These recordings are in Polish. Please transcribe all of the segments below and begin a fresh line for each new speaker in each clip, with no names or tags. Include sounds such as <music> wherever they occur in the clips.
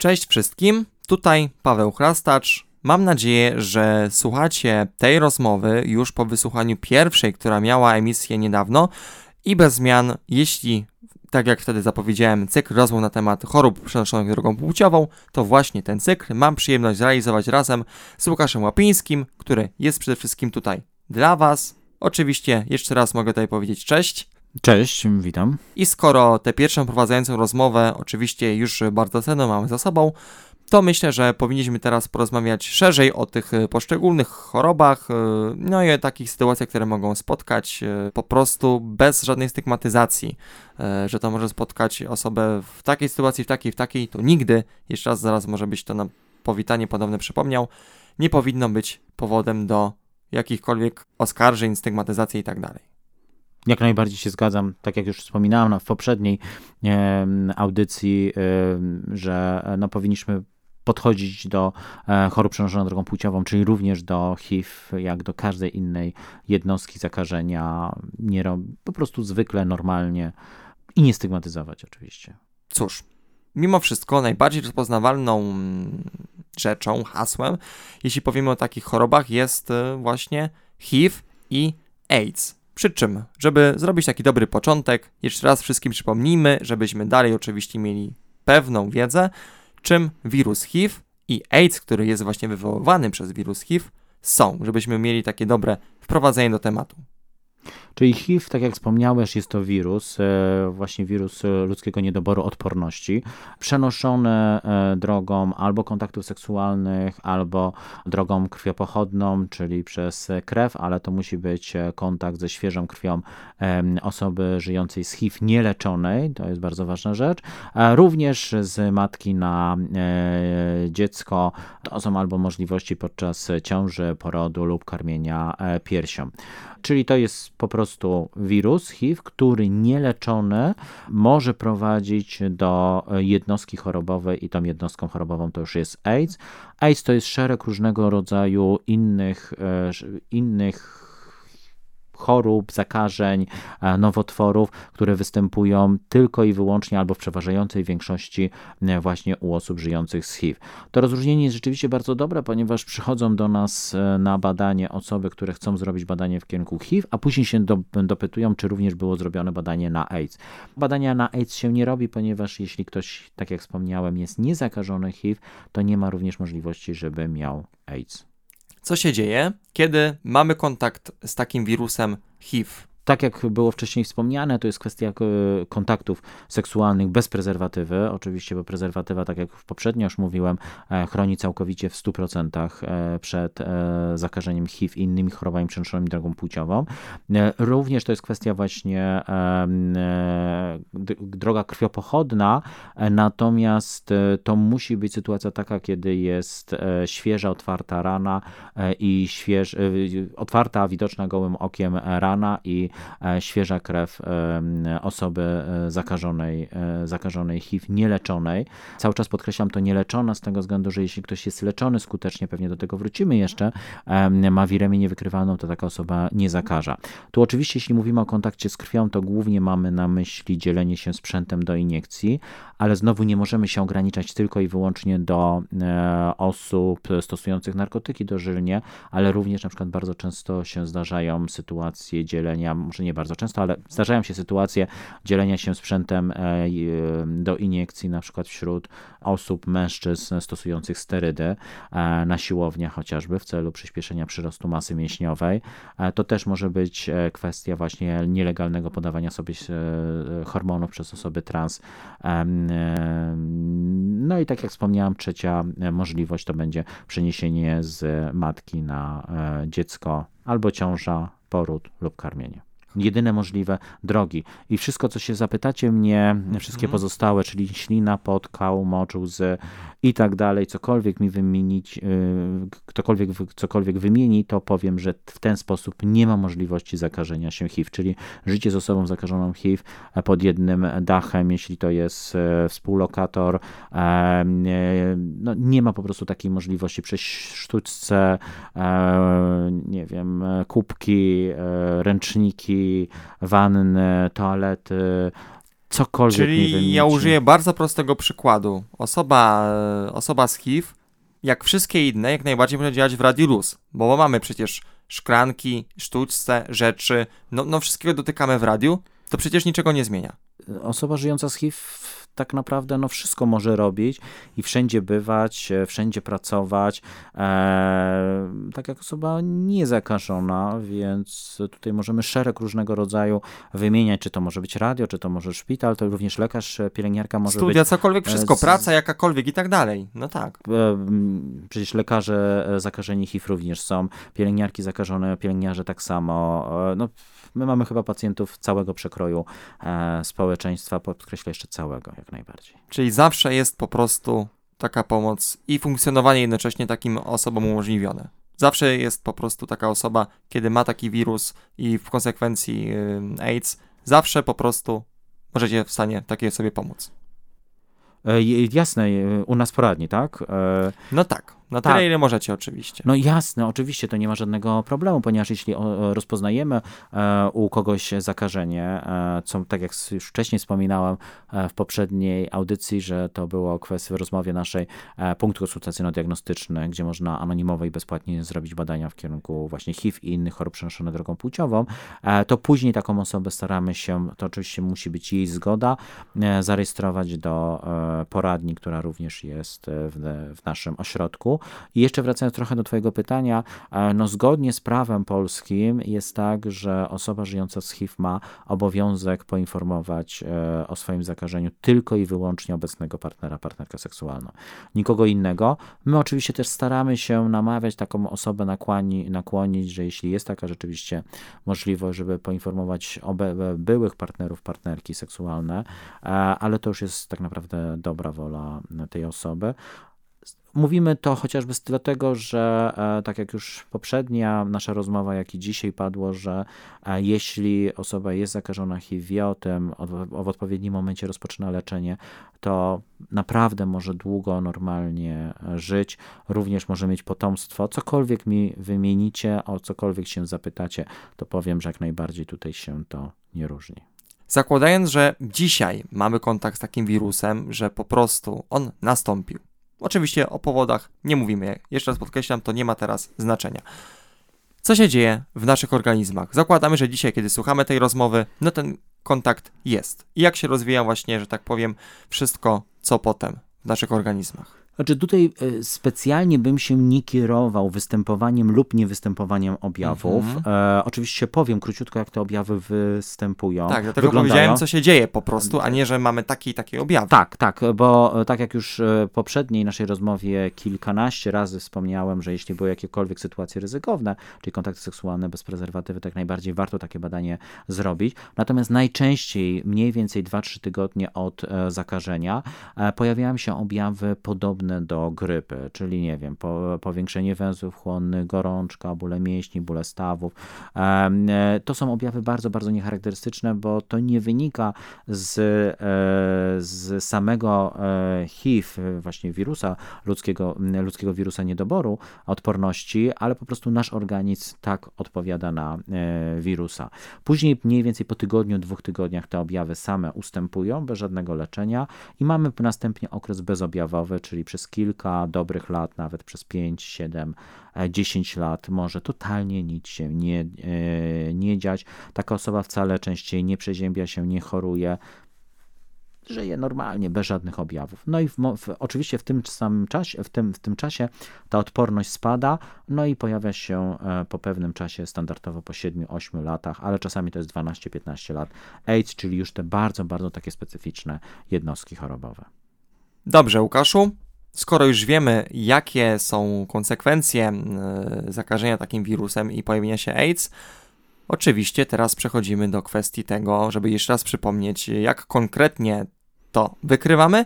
Cześć wszystkim, tutaj Paweł Chrastacz. Mam nadzieję, że słuchacie tej rozmowy już po wysłuchaniu pierwszej, która miała emisję niedawno i bez zmian, jeśli, tak jak wtedy zapowiedziałem, cykl rozmów na temat chorób przenoszonych drogą płciową, to właśnie ten cykl mam przyjemność zrealizować razem z Łukaszem Łapińskim, który jest przede wszystkim tutaj dla Was. Oczywiście jeszcze raz mogę tutaj powiedzieć cześć.
Cześć, witam.
I skoro tę pierwszą prowadzającą rozmowę oczywiście już bardzo cenną mamy za sobą, to myślę, że powinniśmy teraz porozmawiać szerzej o tych poszczególnych chorobach, no i o takich sytuacjach, które mogą spotkać po prostu bez żadnej stygmatyzacji, że to może spotkać osobę w takiej sytuacji, w takiej, w takiej, to nigdy, jeszcze raz zaraz może być to na powitanie podobne przypomniał, nie powinno być powodem do jakichkolwiek oskarżeń, stygmatyzacji i tak.
Jak najbardziej się zgadzam, tak jak już wspominałem w poprzedniej e, audycji, e, że no, powinniśmy podchodzić do e, chorób przenoszonych drogą płciową, czyli również do HIV, jak do każdej innej jednostki zakażenia, nie po prostu zwykle, normalnie i nie stygmatyzować oczywiście.
Cóż, mimo wszystko najbardziej rozpoznawalną rzeczą, hasłem, jeśli powiemy o takich chorobach, jest e, właśnie HIV i AIDS. Przy czym, żeby zrobić taki dobry początek, jeszcze raz wszystkim przypomnijmy, żebyśmy dalej oczywiście mieli pewną wiedzę, czym wirus HIV i AIDS, który jest właśnie wywoływany przez wirus HIV, są, żebyśmy mieli takie dobre wprowadzenie do tematu.
Czyli HIV, tak jak wspomniałeś, jest to wirus, e, właśnie wirus ludzkiego niedoboru odporności, przenoszony e, drogą albo kontaktów seksualnych, albo drogą krwiopochodną, czyli przez krew, ale to musi być e, kontakt ze świeżą krwią osoby żyjącej z HIV nieleczonej, to jest bardzo ważna rzecz, również z matki na dziecko, to są albo możliwości podczas ciąży, porodu lub karmienia piersią. Czyli to jest po prostu wirus HIV, który nieleczony może prowadzić do jednostki chorobowej i tą jednostką chorobową to już jest AIDS. AIDS to jest szereg różnego rodzaju innych, e, innych chorób, zakażeń, e, nowotworów, które występują tylko i wyłącznie albo w przeważającej większości e, właśnie u osób żyjących z HIV. To rozróżnienie jest rzeczywiście bardzo dobre, ponieważ przychodzą do nas e, na badanie osoby, które chcą zrobić badanie w kierunku HIV, a później się do, dopytują, czy również było zrobione badanie na AIDS. Badania na AIDS się nie robi, ponieważ jeśli ktoś, tak jak wspomniałem, jest niezakażony HIV, to nie ma również możliwości, żeby miał AIDS.
Co się dzieje, kiedy mamy kontakt z takim wirusem HIV?
Tak jak było wcześniej wspomniane, to jest kwestia e, kontaktów seksualnych bez prezerwatywy. Oczywiście, bo prezerwatywa, tak jak poprzednio już mówiłem, e, chroni całkowicie w 100% e, przed zakażeniem HIV i innymi chorobami przenoszonymi drogą płciową. Również to jest kwestia właśnie droga krwiopochodna, natomiast to musi być sytuacja taka, kiedy jest świeża, otwarta rana i śwież, otwarta, widoczna gołym okiem rana i świeża krew e, osoby e, zakażonej, zakażonej HIV, nieleczonej. Cały czas podkreślam to nieleczona z tego względu, że jeśli ktoś jest leczony skutecznie, pewnie do tego wrócimy jeszcze, ma wiremię niewykrywalną, to taka osoba nie zakaża. Tu oczywiście, jeśli mówimy o kontakcie z krwią, to głównie mamy na myśli dzielenie się sprzętem do iniekcji, ale znowu nie możemy się ograniczać tylko i wyłącznie do osób stosujących narkotyki dożylnie, ale również na przykład bardzo często się zdarzają sytuacje dzielenia może nie bardzo często, ale zdarzają się sytuacje dzielenia się sprzętem e, e, do iniekcji, na przykład wśród osób, mężczyzn stosujących sterydy e, na siłowniach chociażby w celu przyspieszenia przyrostu masy mięśniowej. To też może być kwestia właśnie nielegalnego podawania sobie hormonów przez osoby trans. No i tak jak wspomniałam, trzecia możliwość to będzie przeniesienie z matki na dziecko albo ciąża, poród lub karmienie jedyne możliwe drogi. I wszystko, co się zapytacie mnie, wszystkie mhm. pozostałe, czyli ślina, pot, kał, mocz, łzy i tak dalej, cokolwiek mi wymienić, y, ktokolwiek cokolwiek wymieni, to powiem, że w ten sposób nie ma możliwości zakażenia się HIV, czyli życie z osobą zakażoną HIV pod jednym dachem, jeśli to jest e, współlokator, e, no, nie ma po prostu takiej możliwości przez sztuczce, e, nie wiem, kubki, ręczniki, wanny, toalety, cokolwiek
Czyli ja użyję bardzo prostego przykładu. Osoba, e, osoba z HIV, jak wszystkie inne, jak najbardziej może działać w radiu luz, bo mamy przecież szklanki, sztućce, rzeczy, no, no wszystkiego dotykamy w radiu, to przecież niczego nie zmienia.
Osoba żyjąca z HIV tak naprawdę no, wszystko może robić i wszędzie bywać, e, wszędzie pracować, e, tak jak osoba niezakażona, więc tutaj możemy szereg różnego rodzaju wymieniać, czy to może być radio, czy to może szpital, to również lekarz, e, pielęgniarka może być
Studia, cokolwiek, wszystko,
e, z-
praca jakakolwiek i tak dalej. No tak.
E, Przecież lekarze e, zakażeni HIV również są, pielęgniarki zakażone, pielęgniarze tak samo. E, No, my mamy chyba pacjentów całego przekroju e, społeczeństwa, podkreślę jeszcze całego jak najbardziej.
Czyli zawsze jest po prostu taka pomoc i funkcjonowanie jednocześnie takim osobom umożliwione. Zawsze jest po prostu taka osoba, kiedy ma taki wirus i w konsekwencji y, AIDS, zawsze po prostu możecie w stanie takiej osobie pomóc.
E, Jasne, u nas poradni, tak? E,
No tak, na
Tak.
tyle ile możecie oczywiście.
No jasne, oczywiście to nie ma żadnego problemu, ponieważ jeśli rozpoznajemy e, u kogoś zakażenie, e, co tak jak już wcześniej wspominałem e, w poprzedniej audycji, że to było kwestia w rozmowie naszej e, punkt konsultacyjno-diagnostyczny, gdzie można anonimowo i bezpłatnie zrobić badania w kierunku właśnie HIV i innych chorób przenoszonych drogą płciową, to później taką osobę staramy się, to oczywiście musi być jej zgoda, zarejestrować do poradni, która również jest w, w naszym ośrodku. I jeszcze wracając trochę do Twojego pytania, e, no zgodnie z prawem polskim jest tak, że osoba żyjąca z HIV ma obowiązek poinformować e, o swoim zakażeniu tylko i wyłącznie obecnego partnera, partnerkę seksualną. Nikogo innego. My oczywiście też staramy się namawiać taką osobę, nakłani, nakłonić, że jeśli jest taka rzeczywiście możliwość, żeby poinformować obe, byłych partnerów, partnerki seksualne, e, ale to już jest tak naprawdę dobra wola tej osoby. Mówimy to chociażby z- dlatego, że e, tak jak już poprzednia nasza rozmowa, jak i dzisiaj padło, że e, jeśli osoba jest zakażona HIV, wie o tym, w odpowiednim momencie rozpoczyna leczenie, to naprawdę może długo, normalnie e, żyć, również może mieć potomstwo. Cokolwiek mi wymienicie, o cokolwiek się zapytacie, to powiem, że jak najbardziej tutaj się to nie różni.
Zakładając, że dzisiaj mamy kontakt z takim wirusem, że po prostu on nastąpił. Oczywiście o powodach nie mówimy. Jeszcze raz podkreślam, to nie ma teraz znaczenia. Co się dzieje w naszych organizmach? Zakładamy, że dzisiaj, kiedy słuchamy tej rozmowy, no ten kontakt jest. I jak się rozwija właśnie, że tak powiem, wszystko, co potem w naszych organizmach.
Znaczy tutaj e, specjalnie bym się nie kierował występowaniem lub niewystępowaniem objawów.
Mhm.
E, oczywiście powiem króciutko, jak te objawy występują.
Tak, dlatego
wyglądają.
powiedziałem, co się dzieje po prostu, a nie, że mamy takie i takie objawy.
Tak, tak, bo e, tak jak już e, w poprzedniej naszej rozmowie kilkanaście razy wspomniałem, że jeśli były jakiekolwiek sytuacje ryzykowne, czyli kontakty seksualne bez prezerwatywy, tak najbardziej warto takie badanie zrobić. Natomiast najczęściej, mniej więcej 2-3 tygodnie od zakażenia, pojawiają się objawy podobne do grypy, czyli nie wiem, po, powiększenie węzłów chłonnych, gorączka, bóle mięśni, bóle stawów. E, To są objawy bardzo, bardzo niecharakterystyczne, bo to nie wynika z, e, z samego e, HIV, właśnie wirusa ludzkiego, ludzkiego wirusa niedoboru, odporności, ale po prostu nasz organizm tak odpowiada na wirusa. Później mniej więcej po tygodniu, dwóch tygodniach te objawy same ustępują bez żadnego leczenia i mamy następnie okres bezobjawowy, czyli przez kilka dobrych lat, nawet przez 5, 7, e, 10 lat może totalnie nic się nie, e, nie dziać. Taka osoba wcale częściej nie przeziębia się, nie choruje żyje normalnie, bez żadnych objawów. No i w, w, oczywiście w tym samym czasie, w tym, w tym czasie ta odporność spada, no i pojawia się e, po pewnym czasie, standardowo po 7-8 latach, ale czasami to jest 12-15 lat, AIDS, czyli już te bardzo, bardzo takie specyficzne jednostki chorobowe.
Dobrze, Łukaszu. Skoro już wiemy, jakie są konsekwencje e, zakażenia takim wirusem i pojawienia się AIDS, oczywiście teraz przechodzimy do kwestii tego, żeby jeszcze raz przypomnieć, jak konkretnie to wykrywamy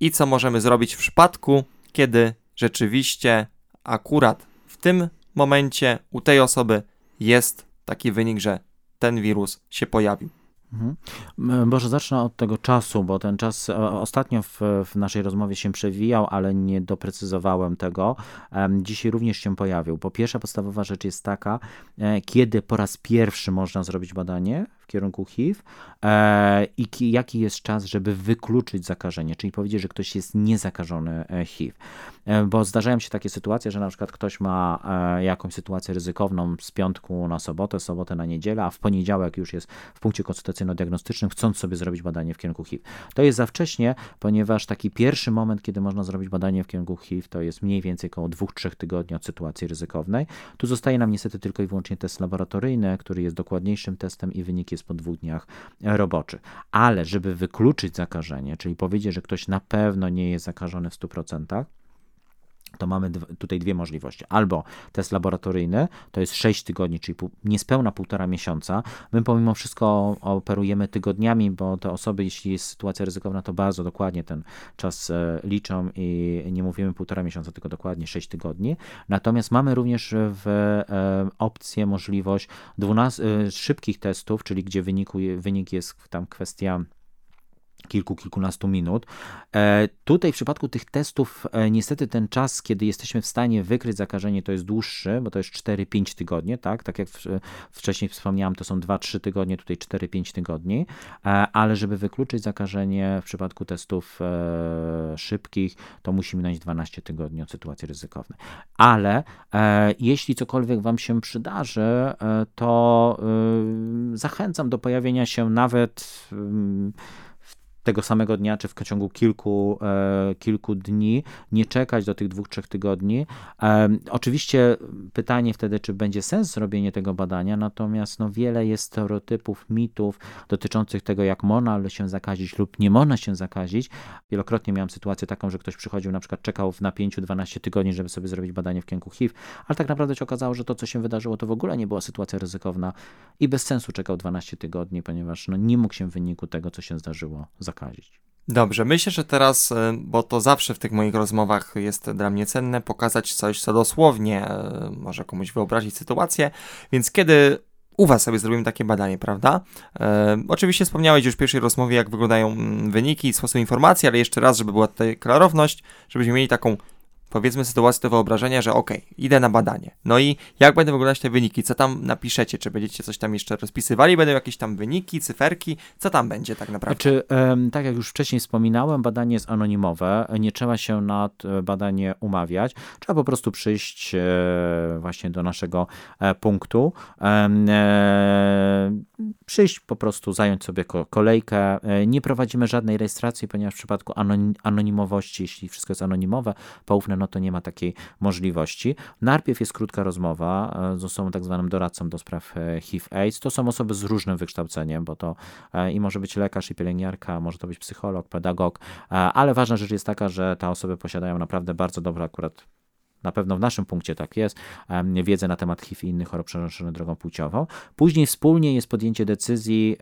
i co możemy zrobić w przypadku, kiedy rzeczywiście akurat w tym momencie u tej osoby jest taki wynik, że ten wirus się pojawił.
Mhm. Może zacznę od tego czasu, bo ten czas e, ostatnio w, w naszej rozmowie się przewijał, ale nie doprecyzowałem tego. Dzisiaj również się pojawił. Po pierwsze, podstawowa rzecz jest taka, e, kiedy po raz pierwszy można zrobić badanie, w kierunku HIV e, i ki, jaki jest czas, żeby wykluczyć zakażenie, czyli powiedzieć, że ktoś jest niezakażony e, HIV. E, bo zdarzają się takie sytuacje, że na przykład ktoś ma jakąś sytuację ryzykowną z piątku na sobotę, sobotę na niedzielę, a w poniedziałek już jest w punkcie konsultacyjno-diagnostycznym, chcąc sobie zrobić badanie w kierunku HIV. To jest za wcześnie, ponieważ taki pierwszy moment, kiedy można zrobić badanie w kierunku HIV, to jest mniej więcej około 2-3 tygodni od sytuacji ryzykownej. Tu zostaje nam niestety tylko i wyłącznie test laboratoryjny, który jest dokładniejszym testem i wynik jest po dwóch dniach roboczych. Ale żeby wykluczyć zakażenie, czyli powiedzieć, że ktoś na pewno nie jest zakażony w 100%, to mamy tutaj dwie możliwości. Albo test laboratoryjny, to jest 6 tygodni, czyli niespełna półtora miesiąca. My pomimo wszystko operujemy tygodniami, bo te osoby, jeśli jest sytuacja ryzykowna, to bardzo dokładnie ten czas e, liczą i nie mówimy półtora miesiąca, tylko dokładnie 6 tygodni. Natomiast mamy również w e, opcję możliwość 12 e, szybkich testów, czyli gdzie wyniku, wynik jest tam kwestia kilku, kilkunastu minut. E, tutaj w przypadku tych testów e, niestety ten czas, kiedy jesteśmy w stanie wykryć zakażenie to jest dłuższy, bo to jest 4-5 tygodnie, tak? Tak jak wcześniej wspomniałem, to są 2-3 tygodnie, tutaj 4-5 tygodni, e, ale żeby wykluczyć zakażenie w przypadku testów szybkich, to musi minąć 12 tygodni od sytuacji ryzykownej. Ale jeśli cokolwiek Wam się przydarzy, to zachęcam do pojawienia się nawet tego samego dnia, czy w ciągu kilku, e, kilku dni, nie czekać do tych dwóch, trzech tygodni. E, oczywiście pytanie wtedy, czy będzie sens zrobienie tego badania, natomiast no, wiele jest stereotypów, mitów dotyczących tego, jak można się zakazić lub nie można się zakazić. Wielokrotnie miałem sytuację taką, że ktoś przychodził, na przykład czekał w napięciu 12 tygodni, żeby sobie zrobić badanie w kierunku HIV, ale tak naprawdę się okazało, że to, co się wydarzyło, to w ogóle nie była sytuacja ryzykowna i bez sensu czekał 12 tygodni, ponieważ no, nie mógł się w wyniku tego, co się zdarzyło, zakazić zakazić.
Dobrze, myślę, że teraz, e, bo to zawsze w tych moich rozmowach jest dla mnie cenne, pokazać coś, co dosłownie e, może komuś wyobrazić sytuację, więc kiedy u Was sobie zrobimy takie badanie, prawda? E, oczywiście wspomniałeś już w pierwszej rozmowie, jak wyglądają mm, wyniki, sposób informacji, ale jeszcze raz, żeby była tutaj klarowność, żebyśmy mieli taką powiedzmy sytuację do wyobrażenia, że ok, idę na badanie. No i jak będą wyglądać te wyniki? Co tam napiszecie? Czy będziecie coś tam jeszcze rozpisywali? Będą jakieś tam wyniki, cyferki? Co tam będzie tak naprawdę?
Czy, znaczy, tak jak już wcześniej wspominałem, badanie jest anonimowe. Nie trzeba się na e, badanie umawiać. Trzeba po prostu przyjść e, właśnie do naszego e, punktu. Przyjść po prostu, zająć sobie kolejkę. Nie prowadzimy żadnej rejestracji, ponieważ w przypadku anonimowości, jeśli wszystko jest anonimowe, poufne, no to nie ma takiej możliwości. Najpierw jest krótka rozmowa e, z osobą tak zwanym doradcą do spraw e, HIV-AIDS. To są osoby z różnym wykształceniem, bo to e, i może być lekarz i pielęgniarka, może to być psycholog, pedagog, ale ważna rzecz jest taka, że te osoby posiadają naprawdę bardzo dobre akurat na pewno w naszym punkcie tak jest, wiedzę na temat HIV i innych chorób przenoszonych drogą płciową. Później wspólnie jest podjęcie decyzji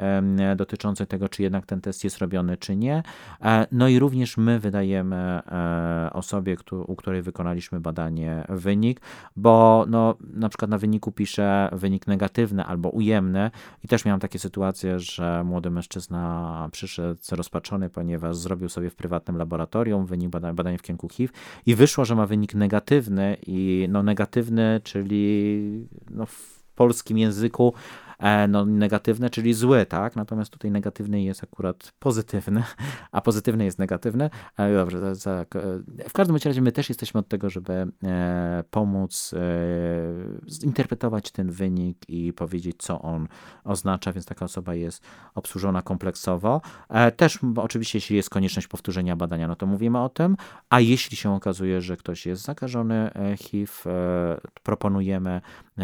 dotyczącej tego, czy jednak ten test jest robiony, czy nie. E, no i również my wydajemy e, osobie, u której wykonaliśmy badanie, wynik, bo no, na przykład na wyniku pisze wynik negatywny albo ujemny i też miałem takie sytuacje, że młody mężczyzna przyszedł rozpaczony, ponieważ zrobił sobie w prywatnym laboratorium wynik badania w kierunku HIV i wyszło, że ma wynik negatywny negatywny i no negatywny, czyli no w polskim języku no, negatywne, czyli zły, tak? Natomiast tutaj negatywny jest akurat pozytywny, a pozytywny jest negatywny. E, dobrze, tak. W każdym razie my też jesteśmy od tego, żeby pomóc zinterpretować ten wynik i powiedzieć, co on oznacza, więc taka osoba jest obsłużona kompleksowo. Też oczywiście, jeśli jest konieczność powtórzenia badania, no to mówimy o tym, a jeśli się okazuje, że ktoś jest zakażony HIV, proponujemy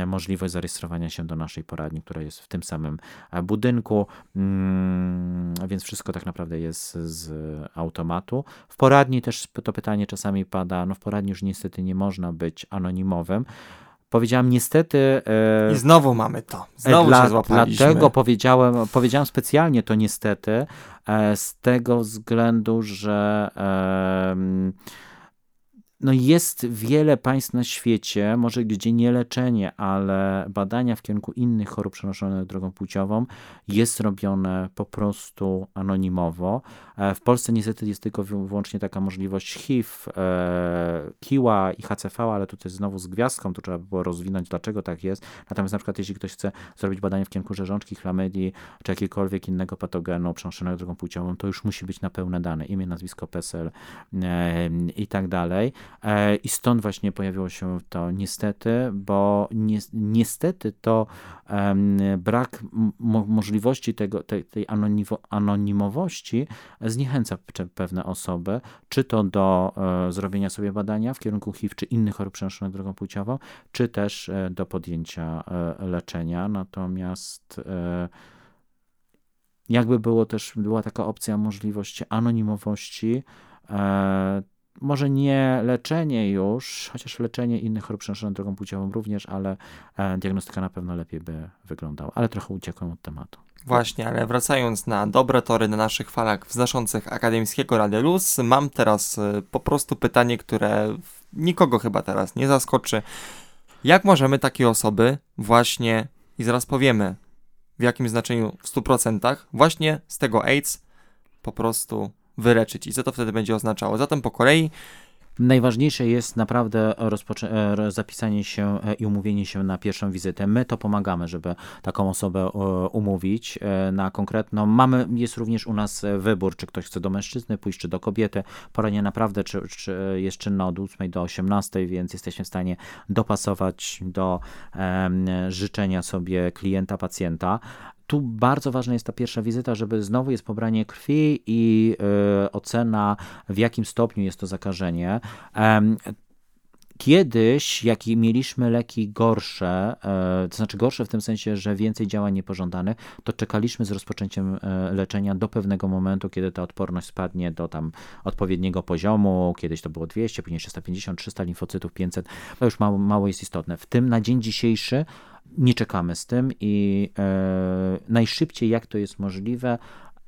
możliwość zarejestrowania się do naszej poradni, która jest w tym samym e, budynku, mm, więc wszystko tak naprawdę jest z automatu. W poradni też to pytanie czasami pada, no w poradni już niestety nie można być anonimowym. Powiedziałem niestety.
E, I znowu mamy to. Znowu dla, się złapaliśmy.
Dlatego powiedziałem, powiedziałem specjalnie to niestety, e, z tego względu, że no jest wiele państw na świecie, może gdzie nie leczenie, ale badania w kierunku innych chorób przenoszonych drogą płciową jest robione po prostu anonimowo. E, w Polsce niestety jest tylko wyłącznie taka możliwość HIV, e, KIWA i HCV, ale tutaj znowu z gwiazdką, to trzeba było rozwinąć, dlaczego tak jest. Natomiast na przykład jeśli ktoś chce zrobić badanie w kierunku rzeżączki, chlamydii, czy jakiegokolwiek innego patogenu przenoszonego drogą płciową, to już musi być na pełne dane, imię, nazwisko, PESEL e, i tak dalej. E, I stąd właśnie pojawiło się to niestety, bo ni niestety to brak możliwości tego, tej, tej anonimowości zniechęca pewne osoby, czy to do e, zrobienia sobie badania w kierunku HIV czy innych chorób przenoszonych drogą płciową, czy też e, do podjęcia leczenia. Natomiast jakby było też, była taka opcja możliwości anonimowości, może nie leczenie już, chociaż leczenie innych chorób przenoszonych drogą płciową również, ale e, diagnostyka na pewno lepiej by wyglądała. Ale trochę uciekłem od tematu.
Właśnie, ale wracając na dobre tory na naszych falach wznoszących akademickiego Radia Luz, mam teraz e, po prostu pytanie, które nikogo chyba teraz nie zaskoczy. Jak możemy takie osoby właśnie, i zaraz powiemy w jakim znaczeniu w 100%, właśnie z tego AIDS po prostu wyleczyć i co to wtedy będzie oznaczało. Zatem po kolei
Najważniejsze jest naprawdę e, zapisanie się e, i umówienie się na pierwszą wizytę. My to pomagamy, żeby taką osobę e, umówić na konkretną. Mamy, jest również u nas wybór, czy ktoś chce do mężczyzny pójść, czy do kobiety. Poranie naprawdę czy, czy jest czynna od 8 do 18, więc jesteśmy w stanie dopasować do życzenia sobie klienta, pacjenta tu bardzo ważna jest ta pierwsza wizyta, żeby znowu jest pobranie krwi i y, ocena, w jakim stopniu jest to zakażenie. Kiedyś, jak mieliśmy leki gorsze, e, to znaczy gorsze w tym sensie, że więcej działań niepożądanych, to czekaliśmy z rozpoczęciem e, leczenia do pewnego momentu, kiedy ta odporność spadnie do tam odpowiedniego poziomu. Kiedyś to było 200, później 350, 300 limfocytów, 500. To już mało, mało jest istotne. W tym na dzień dzisiejszy nie czekamy z tym i e, najszybciej jak to jest możliwe,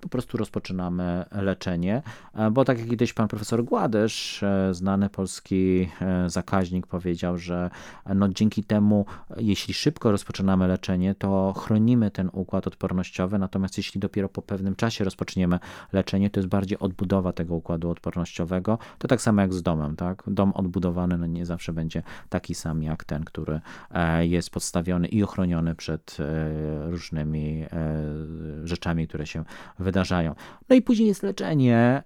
po prostu rozpoczynamy leczenie, e, bo tak jak kiedyś pan profesor Gładysz, e, znany polski e, zakaźnik, powiedział, że no dzięki temu, jeśli szybko rozpoczynamy leczenie, to chronimy ten układ odpornościowy, natomiast jeśli dopiero po pewnym czasie rozpoczniemy leczenie, to jest bardziej odbudowa tego układu odpornościowego. To tak samo jak z domem, tak? Dom odbudowany no nie zawsze będzie taki sam jak ten, który jest podstawiony i ochroniony przed różnymi rzeczami, które się wydarzają wydarzają. No i później jest leczenie.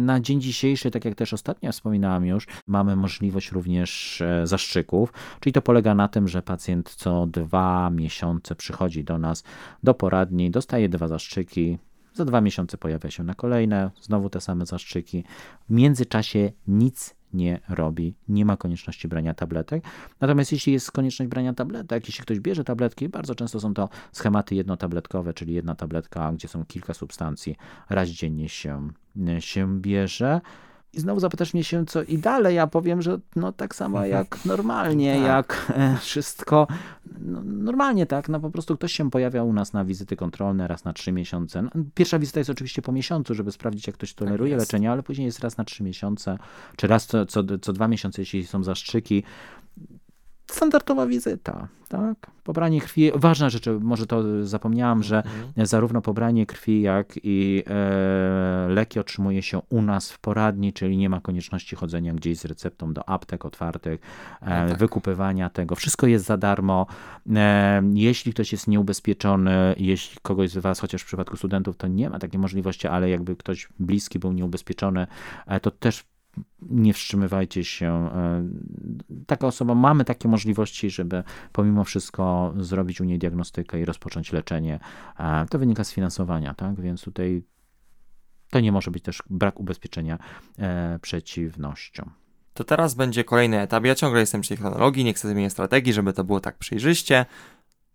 Na dzień dzisiejszy, tak jak też ostatnio wspominałem już, mamy możliwość również e, zastrzyków, czyli to polega na tym, że pacjent co dwa miesiące przychodzi do nas do poradni, dostaje dwa zastrzyki, za dwa miesiące pojawia się na kolejne, znowu te same zastrzyki. W międzyczasie nic nie robi, nie ma konieczności brania tabletek. Natomiast jeśli jest konieczność brania tabletek, jeśli ktoś bierze tabletki, bardzo często są to schematy jednotabletkowe, czyli jedna tabletka, gdzie są kilka substancji, raz dziennie się, się bierze. I znowu zapytasz mnie się, co i dalej, ja powiem, że no tak samo <laughs> jak normalnie, tak. jak e, wszystko, no, normalnie tak, no po prostu ktoś się pojawia u nas na wizyty kontrolne raz na trzy miesiące. No, pierwsza wizyta jest oczywiście po miesiącu, żeby sprawdzić, jak ktoś toleruje tak leczenie, ale później jest raz na trzy miesiące, czy raz co, co, co dwa miesiące, jeśli są zastrzyki standardowa wizyta, tak? Pobranie krwi, ważna rzecz, może to zapomniałam, że mhm. zarówno pobranie krwi, jak i e, leki otrzymuje się u nas w poradni, czyli nie ma konieczności chodzenia gdzieś z receptą do aptek otwartych, e, no tak. wykupywania tego. Wszystko jest za darmo. E, jeśli ktoś jest nieubezpieczony, jeśli kogoś z Was, chociaż w przypadku studentów to nie ma takiej możliwości, ale jakby ktoś bliski był nieubezpieczony, e, to też nie wstrzymywajcie się. E, taka osoba, mamy takie możliwości, żeby pomimo wszystko zrobić u niej diagnostykę i rozpocząć leczenie. E, to wynika z finansowania, tak? Więc tutaj to nie może być też brak ubezpieczenia e, przeciwnością.
To teraz będzie kolejny etap. Ja ciągle jestem przy technologii, nie chcę zmieniać strategii, żeby to było tak przejrzyście.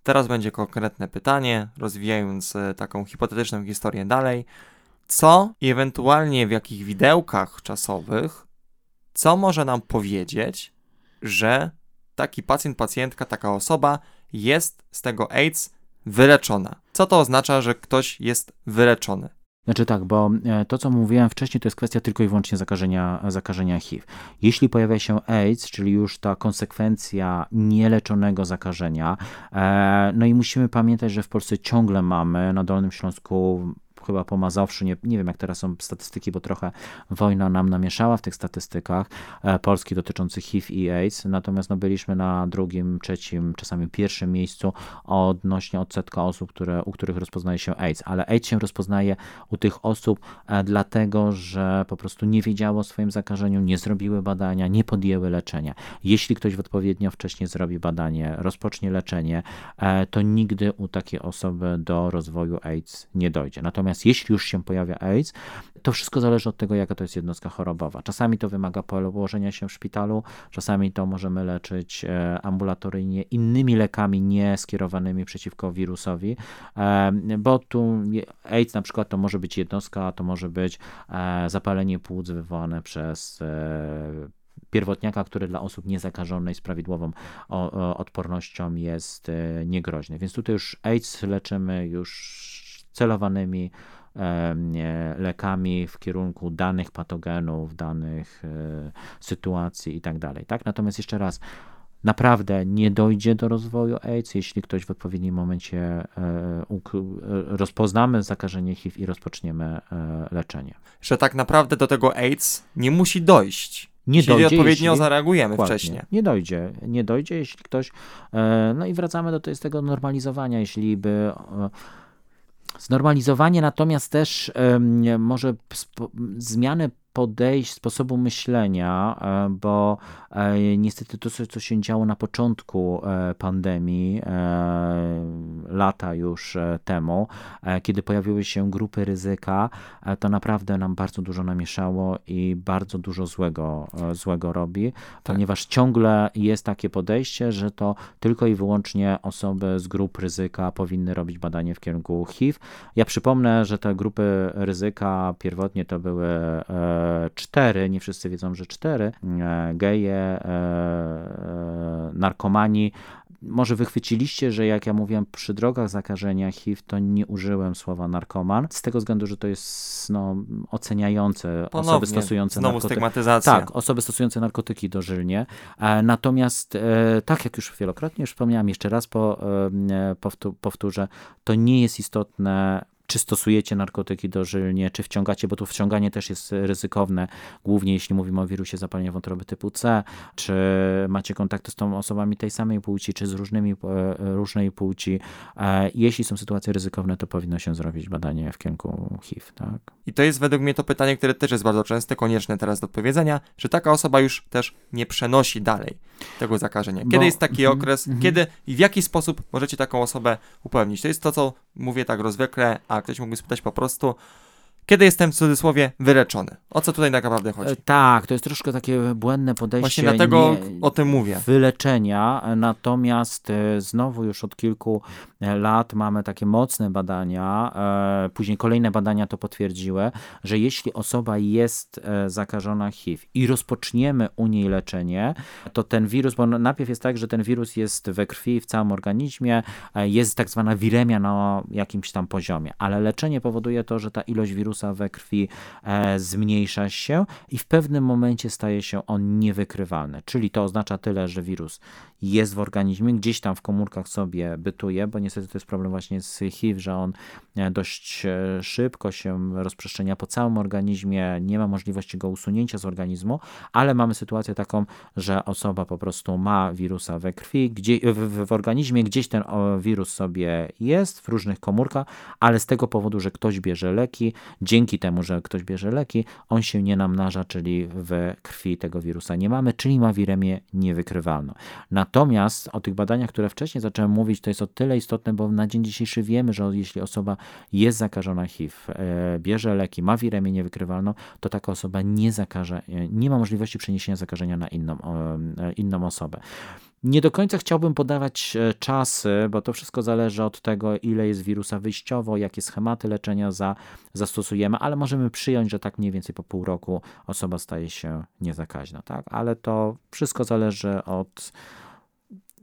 Teraz będzie konkretne pytanie, rozwijając taką hipotetyczną historię dalej co i ewentualnie w jakich widełkach czasowych, co może nam powiedzieć, że taki pacjent, pacjentka, taka osoba jest z tego AIDS wyleczona. Co to oznacza, że ktoś jest wyleczony?
Znaczy tak, bo e, to, co mówiłem wcześniej, to jest kwestia tylko i wyłącznie zakażenia, zakażenia HIV. Jeśli pojawia się AIDS, czyli już ta konsekwencja nieleczonego zakażenia, e, no i musimy pamiętać, że w Polsce ciągle mamy na Dolnym Śląsku chyba po Mazowszu, nie, nie wiem jak teraz są statystyki, bo trochę wojna nam namieszała w tych statystykach e, Polski dotyczących HIV i AIDS, natomiast no, byliśmy na drugim, trzecim, czasami pierwszym miejscu odnośnie odsetka osób, które, u których rozpoznaje się AIDS, ale AIDS się rozpoznaje u tych osób e, dlatego, że po prostu nie wiedziało o swoim zakażeniu, nie zrobiły badania, nie podjęły leczenia. Jeśli ktoś odpowiednio wcześnie zrobi badanie, rozpocznie leczenie, e, to nigdy u takiej osoby do rozwoju AIDS nie dojdzie. Natomiast Natomiast jeśli już się pojawia AIDS, to wszystko zależy od tego, jaka to jest jednostka chorobowa. Czasami to wymaga położenia się w szpitalu, czasami to możemy leczyć e, ambulatoryjnie innymi lekami nie skierowanymi przeciwko wirusowi, e, bo tu AIDS na przykład to może być jednostka, to może być e, zapalenie płuc wywołane przez pierwotniaka, który dla osób niezakażonej z prawidłową odpornością jest niegroźny. Więc tutaj już AIDS leczymy już celowanymi lekami w kierunku danych patogenów, danych e, sytuacji itd. Tak, tak? Natomiast jeszcze raz, naprawdę nie dojdzie do rozwoju AIDS, jeśli ktoś w odpowiednim momencie e, rozpoznamy zakażenie HIV i rozpoczniemy e, leczenie.
Że tak naprawdę do tego AIDS nie musi dojść. Nie Czyli dojdzie, odpowiednio jeśli, zareagujemy wcześniej.
Nie dojdzie, nie dojdzie, jeśli ktoś. No i wracamy do, do tego normalizowania, jeśli by Znormalizowanie natomiast też może zmiany podejść, sposobu myślenia, e, bo e, niestety to, co się działo na początku e, pandemii, lata już temu, kiedy pojawiły się grupy ryzyka, to naprawdę nam bardzo dużo namieszało i bardzo dużo złego, złego robi, tak. ponieważ ciągle jest takie podejście, że to tylko i wyłącznie osoby z grup ryzyka powinny robić badanie w kierunku HIV. Ja przypomnę, że te grupy ryzyka pierwotnie to były cztery, nie wszyscy wiedzą, że cztery, e, geje, e, e, narkomani, może wychwyciliście, że jak ja mówiłem przy drogach zakażenia HIV, to nie użyłem słowa narkoman, z tego względu, że to jest no, oceniające
Ponownie,
osoby stosujące
znowu narkotyki. stygmatyzacja.
Tak, osoby stosujące narkotyki dożylnie. Natomiast, tak jak już wielokrotnie już wspomniałem, jeszcze raz po, powtórzę, to nie jest istotne czy stosujecie narkotyki dożylnie, czy wciągacie, bo tu wciąganie też jest ryzykowne, głównie jeśli mówimy o wirusie zapalenia wątroby typu C, czy macie kontakty z tą osobami tej samej płci, czy z różnymi, e, różnej płci. E, jeśli są sytuacje ryzykowne, to powinno się zrobić badanie w kierunku HIV. Tak?
I to jest według mnie to pytanie, które też jest bardzo częste, konieczne teraz do odpowiedzenia, że taka osoba już też nie przenosi dalej tego zakażenia. Kiedy bo, jest taki mm, okres, mm, kiedy i w jaki sposób możecie taką osobę upewnić? To jest to, co mówię tak rozwykle, a ktoś mógłby spytać po prostu, kiedy jestem w cudzysłowie wyleczony. O co tutaj tak naprawdę chodzi? E,
tak, to jest troszkę takie błędne podejście.
Właśnie dlatego nie, o tym mówię.
Wyleczenia, natomiast e, znowu już od kilku e, lat mamy takie mocne badania, później kolejne badania to potwierdziły, że jeśli osoba jest zakażona HIV i rozpoczniemy u niej leczenie, to ten wirus, bo najpierw jest tak, że ten wirus jest we krwi, w całym organizmie, jest tak zwana wiremia na jakimś tam poziomie, ale leczenie powoduje to, że ta ilość wirusu wirusa we krwi e, zmniejsza się i w pewnym momencie staje się on niewykrywalny. Czyli to oznacza tyle, że wirus jest w organizmie, gdzieś tam w komórkach sobie bytuje, bo niestety to jest problem właśnie z HIV, że on e, dość e, szybko się rozprzestrzenia po całym organizmie, nie ma możliwości go usunięcia z organizmu, ale mamy sytuację taką, że osoba po prostu ma wirusa we krwi, gdzie, w, w organizmie gdzieś ten wirus sobie jest w różnych komórkach, ale z tego powodu, że ktoś bierze leki, dzięki temu, że ktoś bierze leki, on się nie namnaża, czyli w krwi tego wirusa nie mamy, czyli ma wiremię niewykrywalną. Natomiast o tych badaniach, które wcześniej zacząłem mówić, to jest o tyle istotne, bo na dzień dzisiejszy wiemy, że jeśli osoba jest zakażona HIV, e, bierze leki, ma wiremię niewykrywalną, to taka osoba nie zakaże, e, nie ma możliwości przeniesienia zakażenia na inną, e, inną osobę. Nie do końca chciałbym podawać czasy, bo to wszystko zależy od tego, ile jest wirusa wyjściowo, jakie schematy leczenia za, zastosujemy, ale możemy przyjąć, że tak mniej więcej po pół roku osoba staje się niezakaźna, tak? Ale to wszystko zależy od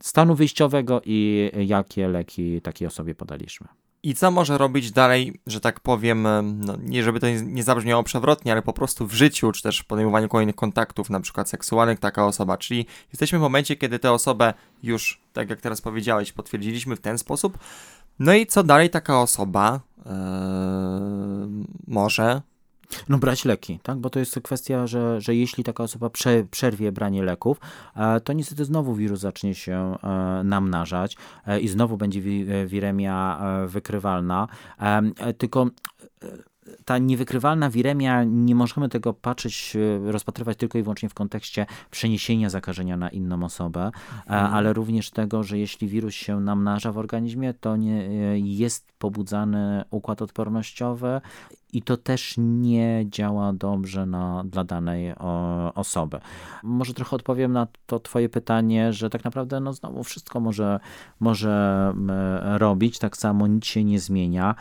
stanu wyjściowego i jakie leki takiej osobie podaliśmy.
I co może robić dalej, że tak powiem, no, nie żeby to nie zabrzmiało przewrotnie, ale po prostu w życiu, czy też w podejmowaniu kolejnych kontaktów, na przykład seksualnych, taka osoba. Czyli jesteśmy w momencie, kiedy tę osobę już, tak jak teraz powiedziałeś, potwierdziliśmy w ten sposób. No i co dalej taka osoba yy, może
no brać leki, tak? Bo to jest kwestia, że, że jeśli taka osoba prze, przerwie branie leków, e, to niestety znowu wirus zacznie się e, namnażać e, i znowu będzie wiremia wykrywalna. Tylko ta niewykrywalna wiremia, nie możemy tego patrzeć, rozpatrywać tylko i wyłącznie w kontekście przeniesienia zakażenia na inną osobę, mhm. ale również tego, że jeśli wirus się namnaża w organizmie, to nie jest pobudzany układ odpornościowy i to też nie działa dobrze na, dla danej o, osoby. Może trochę odpowiem na to twoje pytanie, że tak naprawdę no znowu wszystko może, może robić, tak samo nic się nie zmienia.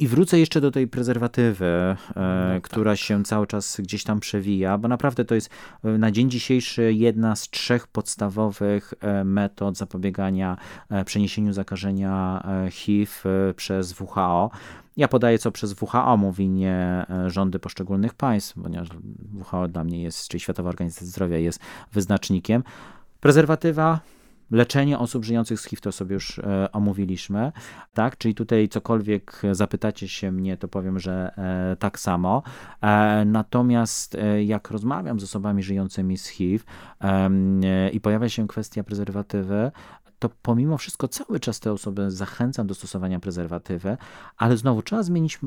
I wrócę jeszcze do tej prezerwatywy, e, no, tak. która się cały czas gdzieś tam przewija, bo naprawdę to jest e, na dzień dzisiejszy jedna z trzech podstawowych e, metod zapobiegania przeniesieniu zakażenia HIV przez WHO. Ja podaję, co przez WHO mówi, nie rządy poszczególnych państw, ponieważ WHO dla mnie jest, czyli Światowa Organizacja Zdrowia jest wyznacznikiem. Prezerwatywa Leczenie osób żyjących z HIV to sobie już e, omówiliśmy, tak? Czyli tutaj cokolwiek zapytacie się mnie, to powiem, że e, tak samo. E, natomiast e, jak rozmawiam z osobami żyjącymi z HIV e, i pojawia się kwestia prezerwatywy, to pomimo wszystko cały czas te osoby zachęcam do stosowania prezerwatywy, ale znowu trzeba zmienić e,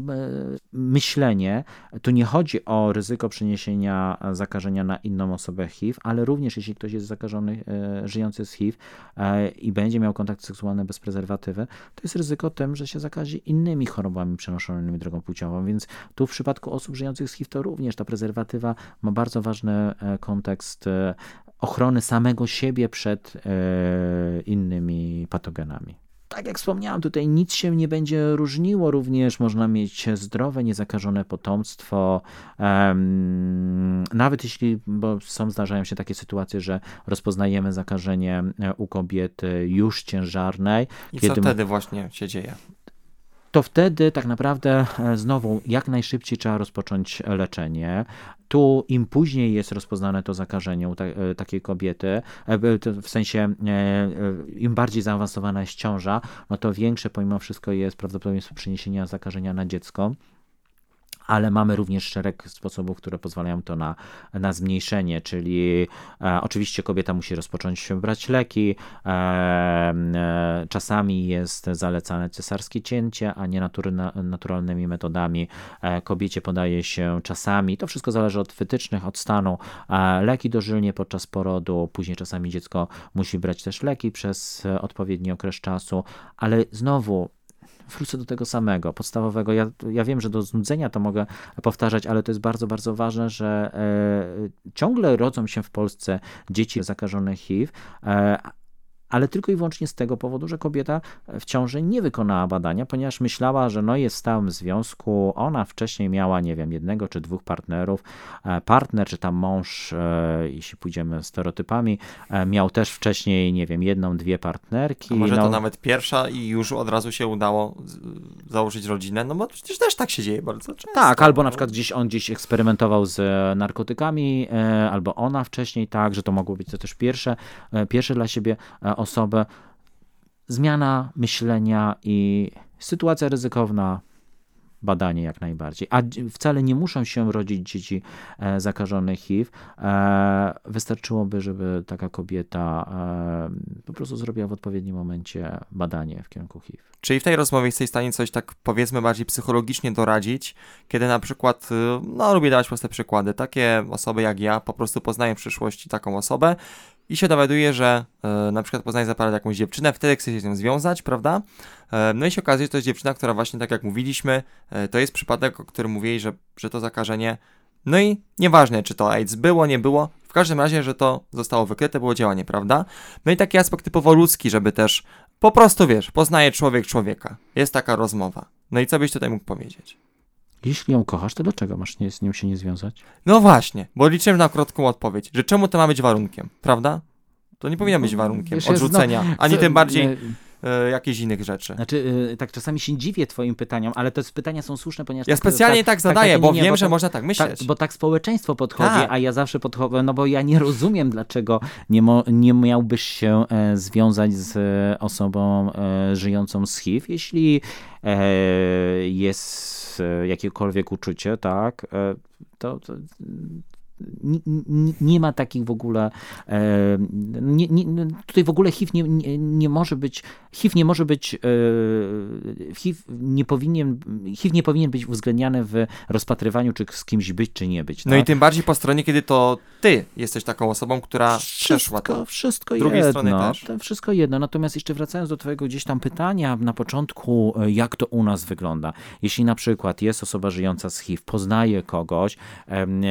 myślenie. Tu nie chodzi o ryzyko przeniesienia zakażenia na inną osobę HIV, ale również jeśli ktoś jest zakażony, e, żyjący z HIV e, i będzie miał kontakt seksualny bez prezerwatywy, to jest ryzyko tym, że się zakazi innymi chorobami przenoszonymi drogą płciową. Więc tu w przypadku osób żyjących z HIV to również ta prezerwatywa ma bardzo ważny kontekst ochrony samego siebie przed e, innymi patogenami. Tak jak wspomniałem, tutaj nic się nie będzie różniło, również można mieć zdrowe, niezakażone potomstwo. Nawet jeśli, bo są, zdarzają się takie sytuacje, że rozpoznajemy zakażenie e, u kobiety już ciężarnej.
I kiedy... co wtedy właśnie się dzieje?
To wtedy tak naprawdę e, znowu jak najszybciej trzeba rozpocząć leczenie. Tu im później jest rozpoznane to zakażenie u ta, e, takiej kobiety, e, w sensie im bardziej zaawansowana jest ciąża, no to większe pomimo wszystko jest prawdopodobieństwo przeniesienia zakażenia na dziecko ale mamy również szereg sposobów, które pozwalają to na, na zmniejszenie, czyli e, oczywiście kobieta musi rozpocząć brać leki, e, e, czasami jest zalecane cesarskie cięcie, a nie natury, naturalnymi metodami. E, kobiecie podaje się czasami, to wszystko zależy od wytycznych, od stanu, e, leki dożylnie podczas porodu, później czasami dziecko musi brać też leki przez odpowiedni okres czasu, ale znowu wrócę do tego samego, podstawowego. Ja, ja wiem, że do znudzenia to mogę powtarzać, ale to jest bardzo, bardzo ważne, że e, ciągle rodzą się w Polsce dzieci zakażone HIV, e, ale tylko i wyłącznie z tego powodu, że kobieta w ciąży nie wykonała badania, ponieważ myślała, że no jest w stałym związku, ona wcześniej miała, nie wiem, jednego czy dwóch partnerów, e, partner czy tam mąż, e, jeśli pójdziemy stereotypami, e, miał też wcześniej, nie wiem, jedną, dwie partnerki.
A może no... to nawet pierwsza i już od razu się udało założyć rodzinę, no bo przecież też tak się dzieje bardzo często.
Tak, albo na przykład gdzieś on gdzieś eksperymentował z narkotykami, albo ona wcześniej tak, że to mogło być to też pierwsze, pierwsze dla siebie osobę, zmiana myślenia i sytuacja ryzykowna, badanie jak najbardziej. A wcale nie muszą się rodzić dzieci e, zakażone HIV. E, wystarczyłoby, żeby taka kobieta e, po prostu zrobiła w odpowiednim momencie badanie w kierunku HIV.
Czyli w tej rozmowie jesteś w stanie coś tak powiedzmy bardziej psychologicznie doradzić, kiedy na przykład, y, no lubię dawać proste przykłady, takie osoby jak ja po prostu poznają w przyszłości taką osobę, i się dowiaduje, że e, na przykład poznaje za parę jakąś dziewczynę, wtedy chce się z nią związać, prawda? E, no i się okazuje, że to jest dziewczyna, która właśnie tak jak mówiliśmy, e, to jest przypadek, o którym mówili, że, że to zakażenie, no i nieważne, czy to AIDS było, nie było, w każdym razie, że to zostało wykryte, było działanie, prawda? No i taki aspekt typowo ludzki, żeby też po prostu, wiesz, poznaje człowiek człowieka. Jest taka rozmowa. No i co byś tutaj mógł powiedzieć?
Jeśli ją kochasz, to dlaczego masz nie, z nią się nie związać?
No właśnie, bo liczyłem na krótką odpowiedź, że czemu to ma być warunkiem, prawda? To nie powinno być warunkiem Wiesz, odrzucenia, no, ani tym bardziej e, jakichś innych rzeczy.
Znaczy, y, tak czasami się dziwię twoim pytaniom, ale te pytania są słuszne, ponieważ...
Ja
tak-
specjalnie tak, zadaję,
nie,
bo wiem,
bo
że
tak-
można tak myśleć.
Tak, bo tak społeczeństwo podchodzi,
Tak.
a ja zawsze podchodzę, no bo ja nie rozumiem, dlaczego nie, mo, nie miałbyś się e, związać z e, osobą e, żyjącą z HIV, jeśli e, jest jakiekolwiek uczucie, tak, to, to nie, nie, nie ma takich w ogóle. E, nie, tutaj w ogóle HIV nie, nie, może być. HIV nie może być. E, HIV, nie powinien, HIV nie powinien być uwzględniany w rozpatrywaniu, czy z kimś być, czy nie być.
No
tak?
i tym bardziej po stronie, kiedy to ty jesteś taką osobą, która przeszła to.
Wszystko, wszystko
drugiej
jedno.
strony też.
To wszystko jedno. Natomiast jeszcze wracając do twojego gdzieś tam pytania na początku, e, jak to u nas wygląda. Jeśli na przykład jest osoba żyjąca z HIV, poznaje kogoś, em,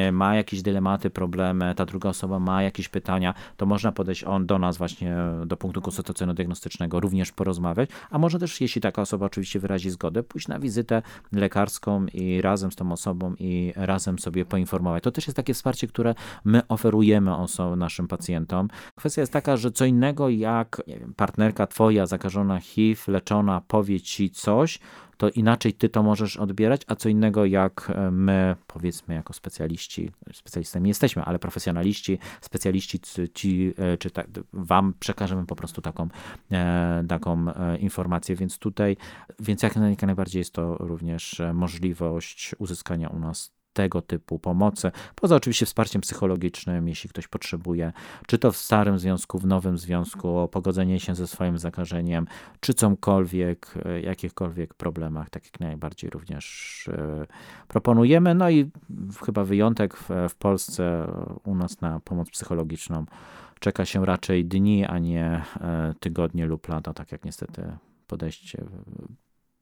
e, dylematy, problemy, ta druga osoba ma jakieś pytania, to można podejść on do nas właśnie do punktu konsultacyjno-diagnostycznego, również porozmawiać, a może też, jeśli taka osoba oczywiście wyrazi zgodę, pójść na wizytę lekarską i razem z tą osobą i razem sobie poinformować. To też jest takie wsparcie, które my oferujemy oso- naszym pacjentom. Kwestia jest taka, że co innego jak wiem, partnerka twoja zakażona HIV, leczona powie ci coś, to inaczej ty to możesz odbierać, a co innego jak e, my, powiedzmy jako specjaliści, specjalistami jesteśmy, ale profesjonaliści, specjaliści ci, e, czy tak, wam przekażemy po prostu taką, e, taką informację, więc tutaj, więc jak, naj- jak najbardziej jest to również możliwość uzyskania u nas tego typu pomocy, poza oczywiście wsparciem psychologicznym, jeśli ktoś potrzebuje, czy to w starym związku, w nowym związku, pogodzenie się ze swoim zakażeniem, czy cokolwiek, e, jakichkolwiek problemach, tak jak najbardziej również e, proponujemy. No i chyba wyjątek w, w Polsce e, u nas na pomoc psychologiczną czeka się raczej dni, a nie tygodnie lub lata, tak jak niestety podejście,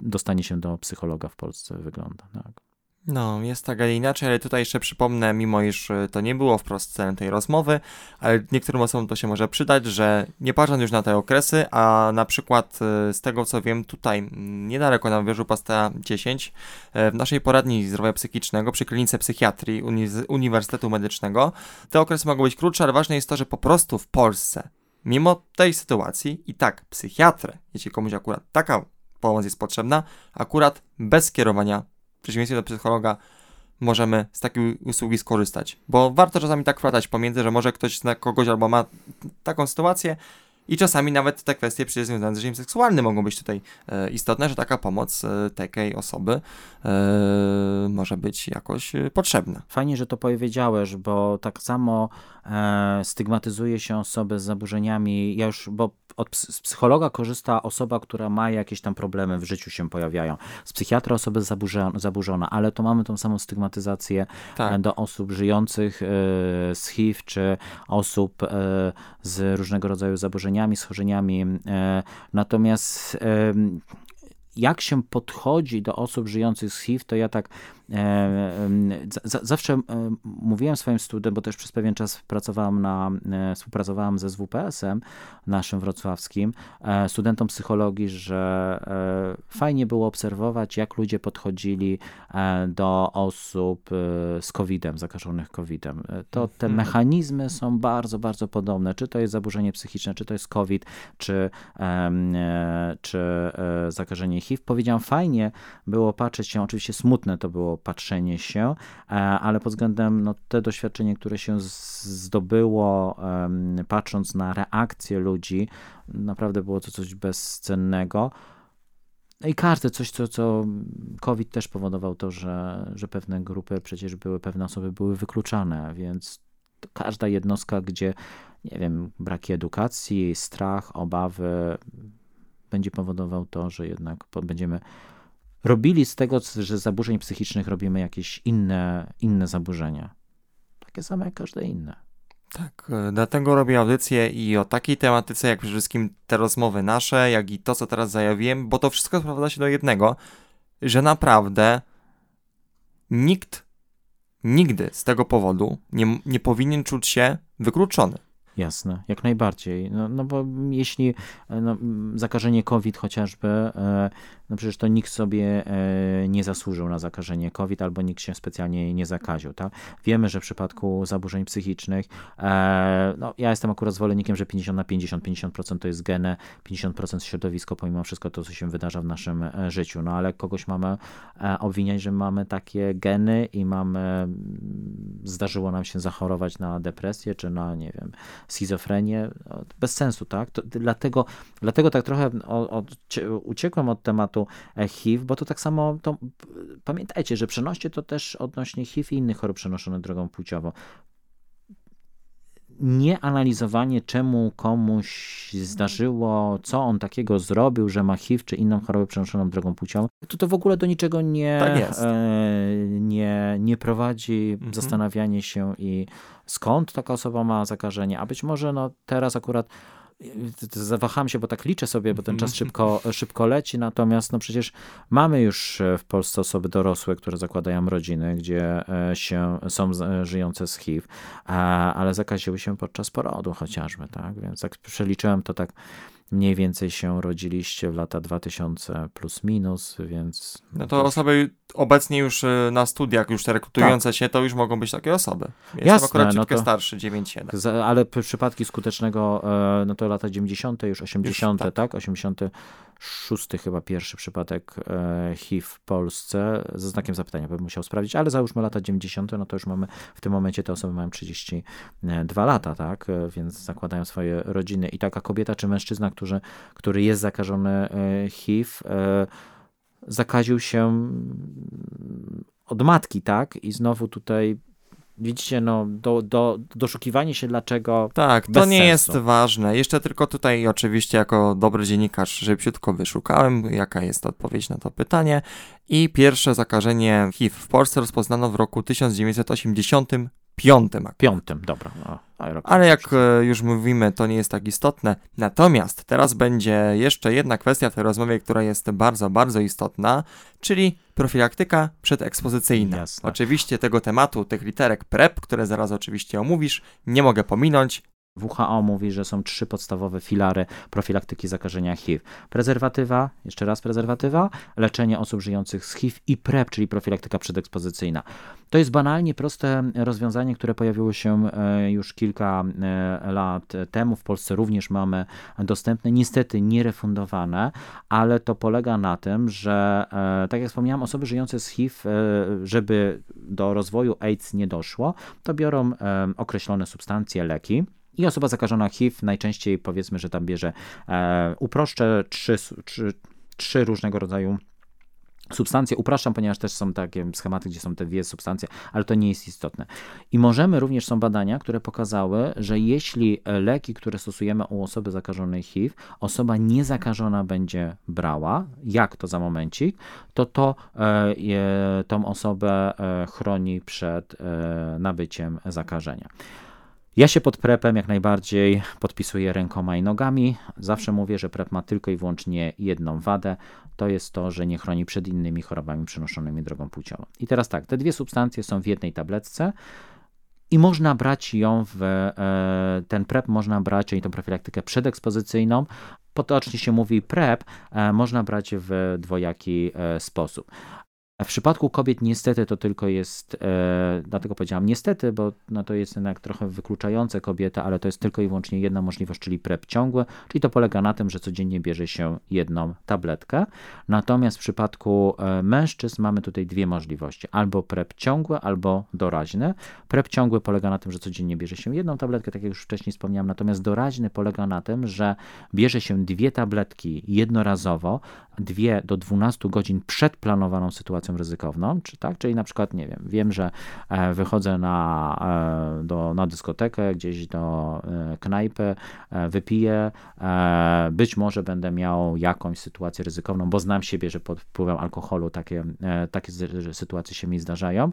dostanie się do psychologa w Polsce wygląda. Tak.
No, jest tak, a nie inaczej, ale tutaj jeszcze przypomnę, mimo iż y, to nie było wprost celem tej rozmowy, ale niektórym osobom to się może przydać, że nie patrząc już na te okresy, a na przykład y, z tego co wiem, tutaj niedaleko na Wieżu Pasta 10, y, w naszej poradni zdrowia psychicznego przy klinice psychiatrii Uniz- Uniwersytetu Medycznego, te okresy mogą być krótsze, ale ważne jest to, że po prostu w Polsce, mimo tej sytuacji, i tak psychiatrę, jeśli komuś akurat taka pomoc jest potrzebna, akurat bez skierowania w przeciwieństwie do psychologa możemy z takiej usługi skorzystać. Bo warto czasami tak wplatać pomiędzy, że może ktoś zna kogoś albo ma taką sytuację i czasami nawet te kwestie przecież związane z życiem seksualnym mogą być tutaj e, istotne, że taka pomoc e, takiej osoby e, może być jakoś e, potrzebna.
Fajnie, że to powiedziałeś, bo tak samo stygmatyzuje się osoby z zaburzeniami. Ja już, bo od psychologa korzysta osoba, która ma jakieś tam problemy w życiu się pojawiają. Z psychiatra osoba zaburza, zaburzona, ale to mamy tą samą stygmatyzację
Tak.
e, do osób żyjących e, z HIV, czy osób e, z różnego rodzaju zaburzeniami, schorzeniami. E, natomiast jak się podchodzi do osób żyjących z HIV, to ja tak e, zawsze mówiłem swoim studentom, bo też przez pewien czas pracowałam na, e, współpracowałam ze SWPS-em naszym wrocławskim, e, studentom psychologii, że e, fajnie było obserwować, jak ludzie podchodzili do osób z COVID-em, zakażonych COVID-em. To te
Mhm.
mechanizmy są bardzo, bardzo podobne. Czy to jest zaburzenie psychiczne, czy to jest COVID, czy, czy zakażenie HIV. Powiedziałam, fajnie było patrzeć się, oczywiście smutne to było patrzenie się, e, ale pod względem no, te doświadczenie, które się zdobyło, patrząc na reakcję ludzi, naprawdę było to coś bezcennego. No i każde coś, co, co COVID też powodował to, że, że pewne grupy przecież były, pewne osoby były wykluczane, więc każda jednostka, gdzie, nie wiem, braki edukacji, strach, obawy, będzie powodował to, że jednak będziemy robili z tego, że zaburzeń psychicznych robimy jakieś inne, inne zaburzenia. Takie same jak każde inne.
Tak, e, dlatego robię audycję i o takiej tematyce, jak przede wszystkim te rozmowy nasze, jak i to, co teraz zajawiłem, bo to wszystko sprowadza się do jednego, że naprawdę nikt nigdy z tego powodu nie, nie powinien czuć się wykluczony.
Jasne, jak najbardziej. No, no bo jeśli no, zakażenie COVID chociażby, e, no przecież to nikt sobie e, nie zasłużył na zakażenie COVID albo nikt się specjalnie nie zakaził. Tak? Wiemy, że w przypadku zaburzeń psychicznych, e, no ja jestem akurat zwolennikiem, że 50 na 50, 50% to jest geny, 50% środowisko, pomimo wszystko to, co się wydarza w naszym życiu. No ale kogoś mamy obwiniać, że mamy takie geny i mamy, zdarzyło nam się zachorować na depresję, czy na, nie wiem, schizofrenię, bez sensu, tak? To, dlatego, dlatego tak trochę od, od, uciekłem od tematu e, HIV, bo to tak samo, to, pamiętajcie, że przenoście to też odnośnie HIV i innych chorób przenoszonych drogą płciową nie analizowanie, czemu komuś zdarzyło, co on takiego zrobił, że ma HIV czy inną chorobę przenoszoną drogą płciową, to to w ogóle do niczego nie,
tak
e, nie, nie prowadzi. Mhm. Zastanawianie się i skąd taka osoba ma zakażenie, a być może no, teraz akurat zawaham się, bo tak liczę sobie, bo ten czas szybko, szybko leci, natomiast no przecież mamy już w Polsce osoby dorosłe, które zakładają rodziny, gdzie e, się, są żyjące z HIV, ale zakaziły się podczas porodu chociażby, tak, więc jak przeliczyłem to tak mniej więcej się rodziliście w lata 2000 plus minus, więc...
No to osoby obecnie już y, na studiach, już te rekrutujące tak. się, to już mogą być takie osoby. Jestem Jasne, akurat no to, starszy, 9-7.
Ale przypadki skutecznego, e, no to lata 90., już 80., już, tak. tak? 86 chyba pierwszy przypadek e, HIV w Polsce, ze znakiem zapytania bym musiał sprawdzić, ale załóżmy lata 90., no to już mamy, w tym momencie te osoby mają 32 lata, tak? E, więc zakładają swoje rodziny. I taka kobieta czy mężczyzna, który, który jest zakażony HIV, zakaził się od matki, tak? I znowu tutaj widzicie, no, do, do, doszukiwanie się dlaczego.
Tak, to nie sensu. jest ważne. Jeszcze tylko tutaj, oczywiście, jako dobry dziennikarz, szybciutko wyszukałem, jaka jest odpowiedź na to pytanie. I pierwsze zakażenie HIV w Polsce rozpoznano w roku 1980 piątym.
Piątym, dobra. No,
Ale jak e, już mówimy, to nie jest tak istotne. Natomiast teraz będzie jeszcze jedna kwestia w tej rozmowie, która jest bardzo, bardzo istotna, czyli profilaktyka przedekspozycyjna. Jasne. Oczywiście tego tematu, tych literek PrEP, które zaraz oczywiście omówisz, nie mogę pominąć.
WHO mówi, że są trzy podstawowe filary profilaktyki zakażenia HIV. Prezerwatywa, jeszcze raz prezerwatywa, leczenie osób żyjących z HIV i PrEP, czyli profilaktyka przedekspozycyjna. To jest banalnie proste rozwiązanie, które pojawiło się e, już kilka e, lat temu. W Polsce również mamy dostępne, niestety nierefundowane, ale to polega na tym, że e, tak jak wspomniałem, osoby żyjące z HIV, żeby do rozwoju AIDS nie doszło, to biorą określone substancje, leki. I osoba zakażona HIV najczęściej powiedzmy, że tam bierze, e, uproszczę, trzy, trzy, trzy różnego rodzaju substancje. Upraszczam, ponieważ też są takie schematy, gdzie są te dwie substancje, ale to nie jest istotne. I możemy również, są badania, które pokazały, że jeśli leki, które stosujemy u osoby zakażonej HIV, osoba niezakażona będzie brała, jak to za momencik, to to e, tą osobę e, chroni przed e, nabyciem zakażenia. Ja się pod prepem jak najbardziej podpisuję rękoma i nogami. Zawsze mówię, że prep ma tylko i wyłącznie jedną wadę. To jest to, że nie chroni przed innymi chorobami przenoszonymi drogą płciową. I teraz tak, te dwie substancje są w jednej tabletce i można brać ją w e, ten PrEP, można brać, czyli tą profilaktykę przedekspozycyjną. Potocznie się mówi PrEP, e, można brać w dwojaki e, sposób. W przypadku kobiet niestety to tylko jest, e, dlatego powiedziałam niestety, bo no to jest jednak trochę wykluczające kobieta, ale to jest tylko i wyłącznie jedna możliwość, czyli PrEP ciągły, czyli to polega na tym, że codziennie bierze się jedną tabletkę. Natomiast w przypadku e, mężczyzn mamy tutaj dwie możliwości, albo PrEP ciągły, albo doraźny. PrEP ciągły polega na tym, że codziennie bierze się jedną tabletkę, tak jak już wcześniej wspomniałem, natomiast doraźny polega na tym, że bierze się dwie tabletki jednorazowo, dwie do 12 godzin przed planowaną sytuacją ryzykowną, czy tak? Czyli na przykład, nie wiem, wiem, że e, wychodzę na, e, do, na dyskotekę, gdzieś do e, knajpy, wypiję, być może będę miał jakąś sytuację ryzykowną, bo znam siebie, że pod wpływem alkoholu takie, takie sytuacje się mi zdarzają,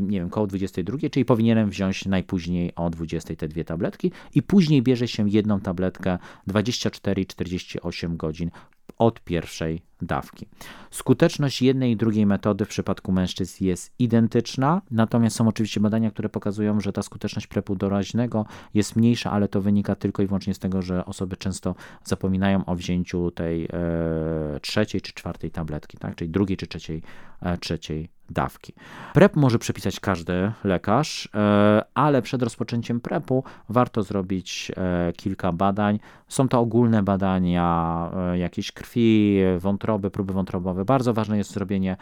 nie wiem, koło 22, czyli powinienem wziąć najpóźniej o 20 te dwie tabletki i później bierze się jedną tabletkę 24-48 godzin od pierwszej dawki. Skuteczność jednej i drugiej metody w przypadku mężczyzn jest identyczna, natomiast są oczywiście badania, które pokazują, że ta skuteczność prepu doraźnego jest mniejsza, ale to wynika tylko i wyłącznie z tego, że osoby często zapominają o wzięciu tej e, trzeciej czy czwartej tabletki, tak? czyli drugiej czy trzeciej, e, trzeciej dawki. PrEP może przepisać każdy lekarz, e, ale przed rozpoczęciem PrEPu warto zrobić e, kilka badań. Są to ogólne badania e, jakiejś krwi, wątroby, próby wątrobowe. Bardzo ważne jest zrobienie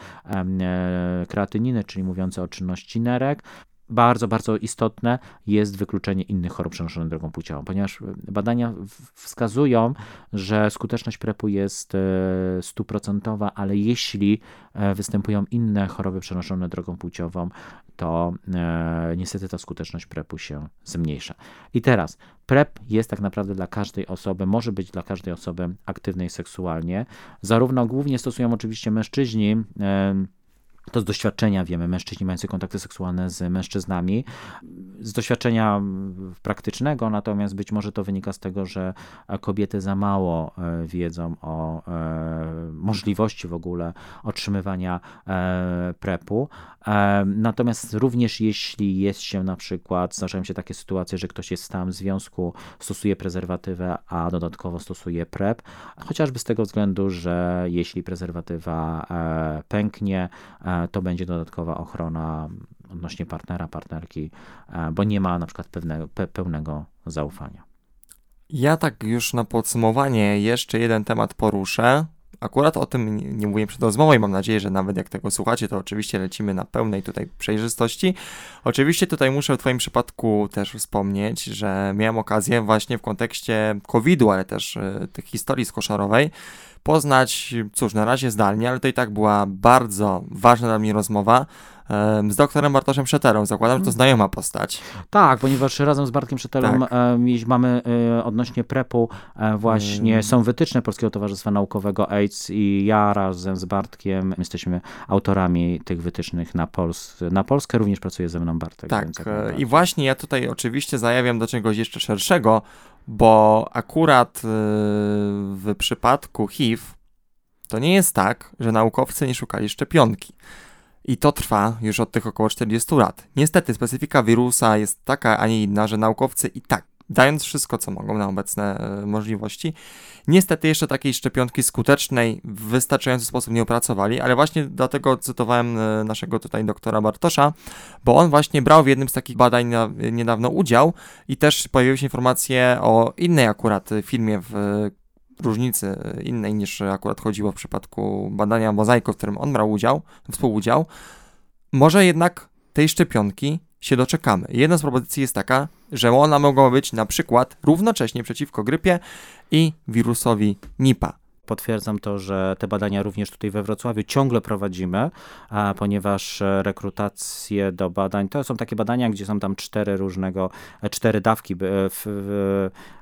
kreatyniny, czyli mówiące o czynności nerek bardzo, bardzo istotne jest wykluczenie innych chorób przenoszonych drogą płciową, ponieważ badania wskazują, że skuteczność PrEP-u jest e, stuprocentowa, ale jeśli e, występują inne choroby przenoszone drogą płciową, to e, niestety ta skuteczność PrEP-u się zmniejsza. I teraz PrEP jest tak naprawdę dla każdej osoby, może być dla każdej osoby aktywnej seksualnie. Zarówno głównie stosują oczywiście mężczyźni, to z doświadczenia wiemy, mężczyźni mający kontakty seksualne z mężczyznami. Z doświadczenia praktycznego, natomiast być może to wynika z tego, że kobiety za mało e, wiedzą o e, możliwości w ogóle otrzymywania e, prepu. Natomiast również jeśli jest się na przykład, zdarzają się takie sytuacje, że ktoś jest w stałym związku, stosuje prezerwatywę, a dodatkowo stosuje PrEP, chociażby z tego względu, że jeśli prezerwatywa pęknie, to będzie dodatkowa ochrona odnośnie partnera, partnerki, e, bo nie ma na przykład pewne, pe, pełnego zaufania.
Ja tak już na podsumowanie jeszcze jeden temat poruszę. Akurat o tym nie mówiłem przed rozmową i mam nadzieję, że nawet jak tego słuchacie, to oczywiście lecimy na pełnej tutaj przejrzystości. Oczywiście tutaj muszę w Twoim przypadku też wspomnieć, że miałem okazję właśnie w kontekście COVID-u, ale też y, tych historii skoszarowej, poznać, cóż, na razie zdalnie, ale to i tak była bardzo ważna dla mnie rozmowa z doktorem Bartoszem Szeterą. Zakładam, że to mhm. znajoma postać.
Tak, ponieważ razem z Bartkiem Szeterą tak. mamy e, odnośnie prepu e, właśnie hmm. są wytyczne Polskiego Towarzystwa Naukowego AIDS i ja razem z Bartkiem jesteśmy autorami tych wytycznych na, Pols na Polskę. Również pracuje ze mną Bartek.
Tak, e, i właśnie ja tutaj oczywiście zajawiam do czegoś jeszcze szerszego, bo akurat w przypadku HIV to nie jest tak, że naukowcy nie szukali szczepionki. I to trwa już od tych około 40 lat. Niestety specyfika wirusa jest taka, a nie inna, że naukowcy i tak, dając wszystko, co mogą na obecne e, możliwości, niestety jeszcze takiej szczepionki skutecznej w wystarczający sposób nie opracowali, ale właśnie dlatego cytowałem e, naszego tutaj doktora Bartosza, bo on właśnie brał w jednym z takich badań niedawno udział i też pojawiły się informacje o innej akurat filmie w różnicy innej niż akurat chodziło w przypadku badania mozaiku, w którym on brał udział, współudział, może jednak tej szczepionki się doczekamy. Jedna z propozycji jest taka, że ona mogła być na przykład równocześnie przeciwko grypie i wirusowi Nipa.
Potwierdzam to, że te badania również tutaj we Wrocławiu ciągle prowadzimy, ponieważ rekrutacje do badań to są takie badania, gdzie są tam cztery różnego, cztery dawki w, w E,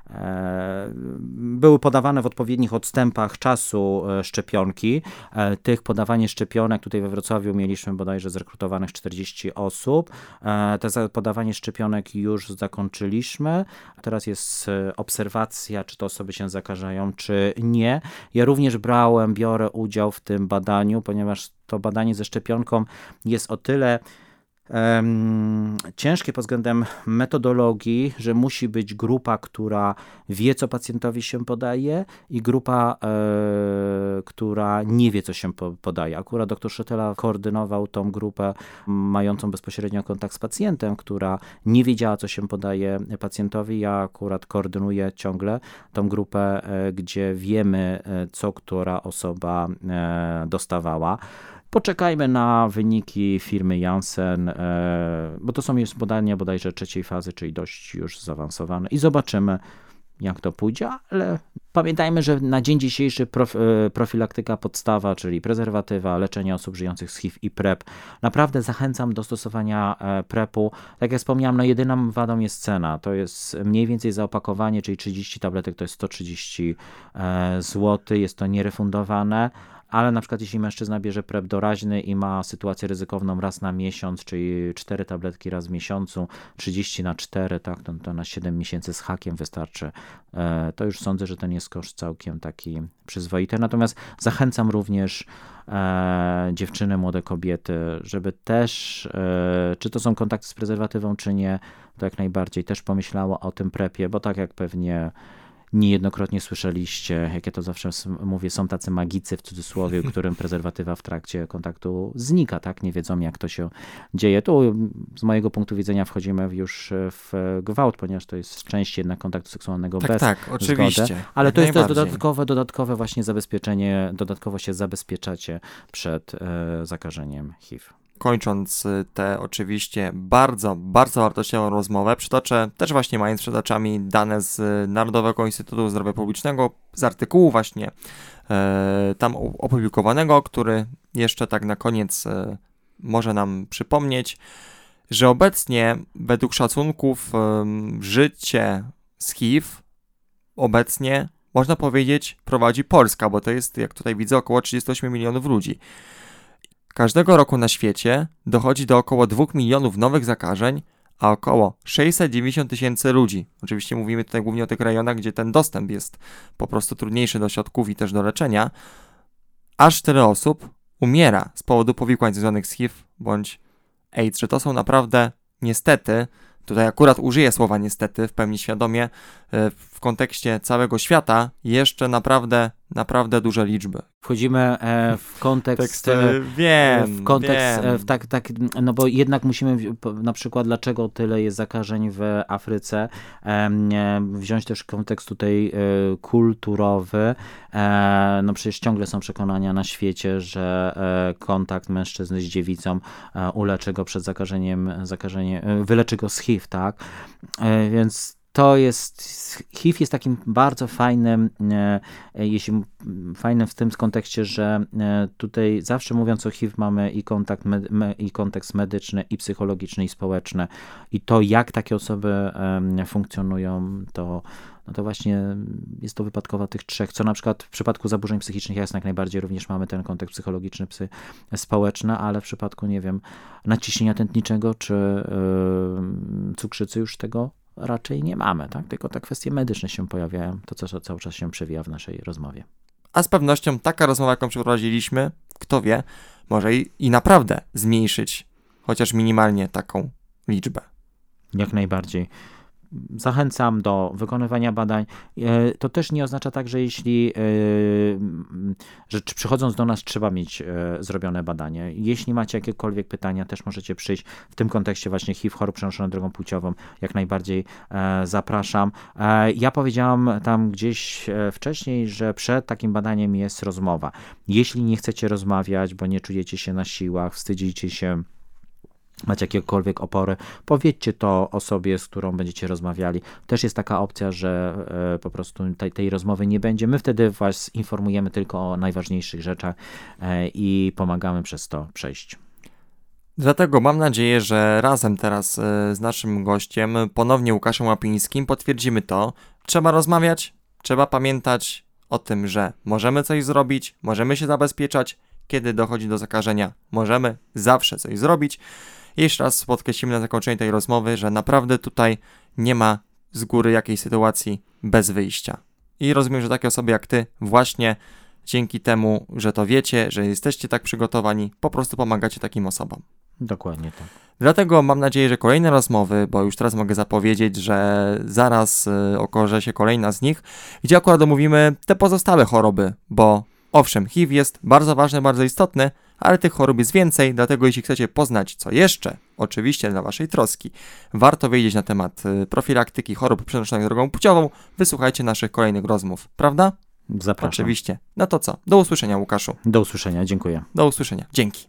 były podawane w odpowiednich odstępach czasu e, szczepionki. E, tych podawanie szczepionek tutaj we Wrocławiu mieliśmy bodajże zrekrutowanych 40 osób. Te podawanie szczepionek już zakończyliśmy. Teraz jest obserwacja, czy te osoby się zakażają, czy nie. Ja również brałem, biorę udział w tym badaniu, ponieważ to badanie ze szczepionką jest o tyle ciężkie pod względem metodologii, że musi być grupa, która wie, co pacjentowi się podaje i grupa, e, która nie wie, co się podaje. Akurat dr Szetela koordynował tą grupę mającą bezpośrednio kontakt z pacjentem, która nie wiedziała, co się podaje pacjentowi. Ja akurat koordynuję ciągle tą grupę, e, gdzie wiemy, e, co która osoba dostawała. Poczekajmy na wyniki firmy Janssen, e, bo to są już badania bodajże trzeciej fazy, czyli dość już zaawansowane i zobaczymy, jak to pójdzie, ale pamiętajmy, że na dzień dzisiejszy e, profilaktyka podstawa, czyli prezerwatywa, leczenie osób żyjących z HIV i PrEP. Naprawdę zachęcam do stosowania e, PrEP-u. Tak jak wspomniałem, no jedyną wadą jest cena. To jest mniej więcej zaopakowanie, czyli 30 tabletek to jest 130 zł, jest to nierefundowane ale na przykład jeśli mężczyzna bierze prep doraźny i ma sytuację ryzykowną raz na miesiąc, czyli 4 tabletki raz w miesiącu, 30 na 4, tak, to, to na 7 miesięcy z hakiem wystarczy, e, to już sądzę, że ten jest koszt całkiem taki przyzwoity. Natomiast zachęcam również e, dziewczyny, młode kobiety, żeby też, e, czy to są kontakty z prezerwatywą, czy nie, to jak najbardziej też pomyślało o tym prepie, bo tak jak pewnie niejednokrotnie słyszeliście, jak ja to zawsze mówię, są tacy magicy w cudzysłowie, <laughs> którym prezerwatywa w trakcie kontaktu znika, tak? Nie wiedzą, jak to się dzieje. Tu z mojego punktu widzenia wchodzimy już w gwałt, ponieważ to jest część jednak kontaktu seksualnego
tak,
bez
tak, oczywiście.
Zgody, ale to jest to dodatkowe, dodatkowe właśnie zabezpieczenie, dodatkowo się zabezpieczacie przed e, zakażeniem HIV
kończąc y, tę oczywiście bardzo, bardzo wartościową rozmowę, przytoczę też właśnie mając przed oczami dane z Narodowego Instytutu Zdrowia Publicznego, z artykułu właśnie e, tam opublikowanego, który jeszcze tak na koniec e, może nam przypomnieć, że obecnie według szacunków e, życie z HIV obecnie można powiedzieć prowadzi Polska, bo to jest, jak tutaj widzę, około 38 milionów ludzi. Każdego roku na świecie dochodzi do około 2 milionów nowych zakażeń, a około 690 tysięcy ludzi. Oczywiście mówimy tutaj głównie o tych rejonach, gdzie ten dostęp jest po prostu trudniejszy do środków i też do leczenia. Aż tyle osób umiera z powodu powikłań związanych z HIV bądź AIDS, że to są naprawdę niestety Tutaj akurat użyję słowa niestety w pełni świadomie, e, w kontekście całego świata jeszcze naprawdę, naprawdę duże liczby.
Wchodzimy e, w kontekst.
Tekst, e, wiem.
W kontekst,
wiem.
W tak, tak, no bo jednak musimy na przykład, dlaczego tyle jest zakażeń w Afryce, wziąć też kontekst tutaj kulturowy. No przecież ciągle są przekonania na świecie, że kontakt mężczyzny z dziewicą uleczy go przed zakażeniem, zakażeniem wyleczy go z HIV, tak? Więc to jest, HIV jest takim bardzo fajnym, e, jeśli fajnym w tym kontekście, że e, tutaj zawsze mówiąc o HIV mamy i, kontakt, i kontekst medyczny, i psychologiczny, i społeczny. I to, jak takie osoby funkcjonują, to, no to właśnie jest to wypadkowa tych trzech, co na przykład w przypadku zaburzeń psychicznych jasne jak najbardziej również mamy ten kontekst psychologiczny, psy, społeczny, ale w przypadku, nie wiem, naciśnienia tętniczego czy yy, cukrzycy już tego raczej nie mamy, tak? tylko te kwestie medyczne się pojawiają, to co cały czas się przewija w naszej rozmowie.
A z pewnością taka rozmowa, jaką przeprowadziliśmy, kto wie, może i, i naprawdę zmniejszyć chociaż minimalnie taką liczbę.
Jak najbardziej zachęcam do wykonywania badań. E, to też nie oznacza tak, że jeśli, e, że przychodząc do nas trzeba mieć e, zrobione badanie. Jeśli macie jakiekolwiek pytania, też możecie przyjść w tym kontekście właśnie HIV, chorób przenoszonych drogą płciową, jak najbardziej zapraszam. Ja powiedziałam tam gdzieś wcześniej, że przed takim badaniem jest rozmowa. Jeśli nie chcecie rozmawiać, bo nie czujecie się na siłach, wstydzicie się, macie jakiekolwiek opory, powiedzcie to osobie, z którą będziecie rozmawiali. Też jest taka opcja, że e, po prostu tej, tej rozmowy nie będzie. My wtedy Was informujemy tylko o najważniejszych rzeczach e, i pomagamy przez to przejść.
Dlatego mam nadzieję, że razem teraz e, z naszym gościem, ponownie Łukaszem Łapińskim, potwierdzimy to. Trzeba rozmawiać, trzeba pamiętać o tym, że możemy coś zrobić, możemy się zabezpieczać, kiedy dochodzi do zakażenia, możemy zawsze coś zrobić. Jeszcze raz podkreślimy na zakończenie tej rozmowy, że naprawdę tutaj nie ma z góry jakiejś sytuacji bez wyjścia. I rozumiem, że takie osoby jak ty właśnie dzięki temu, że to wiecie, że jesteście tak przygotowani, po prostu pomagacie takim osobom.
Dokładnie tak.
Dlatego mam nadzieję, że kolejne rozmowy, bo już teraz mogę zapowiedzieć, że zaraz y, okaże się kolejna z nich, gdzie akurat omówimy te pozostałe choroby, bo owszem, HIV jest bardzo ważny, bardzo istotny, ale tych chorób jest więcej, dlatego jeśli chcecie poznać co jeszcze, oczywiście dla Waszej troski, warto wiedzieć na temat y, profilaktyki chorób przenoszonych drogą płciową, wysłuchajcie naszych kolejnych rozmów, prawda?
Zapraszam.
Oczywiście. No to co? Do usłyszenia, Łukaszu.
Do usłyszenia, dziękuję.
Do usłyszenia. Dzięki.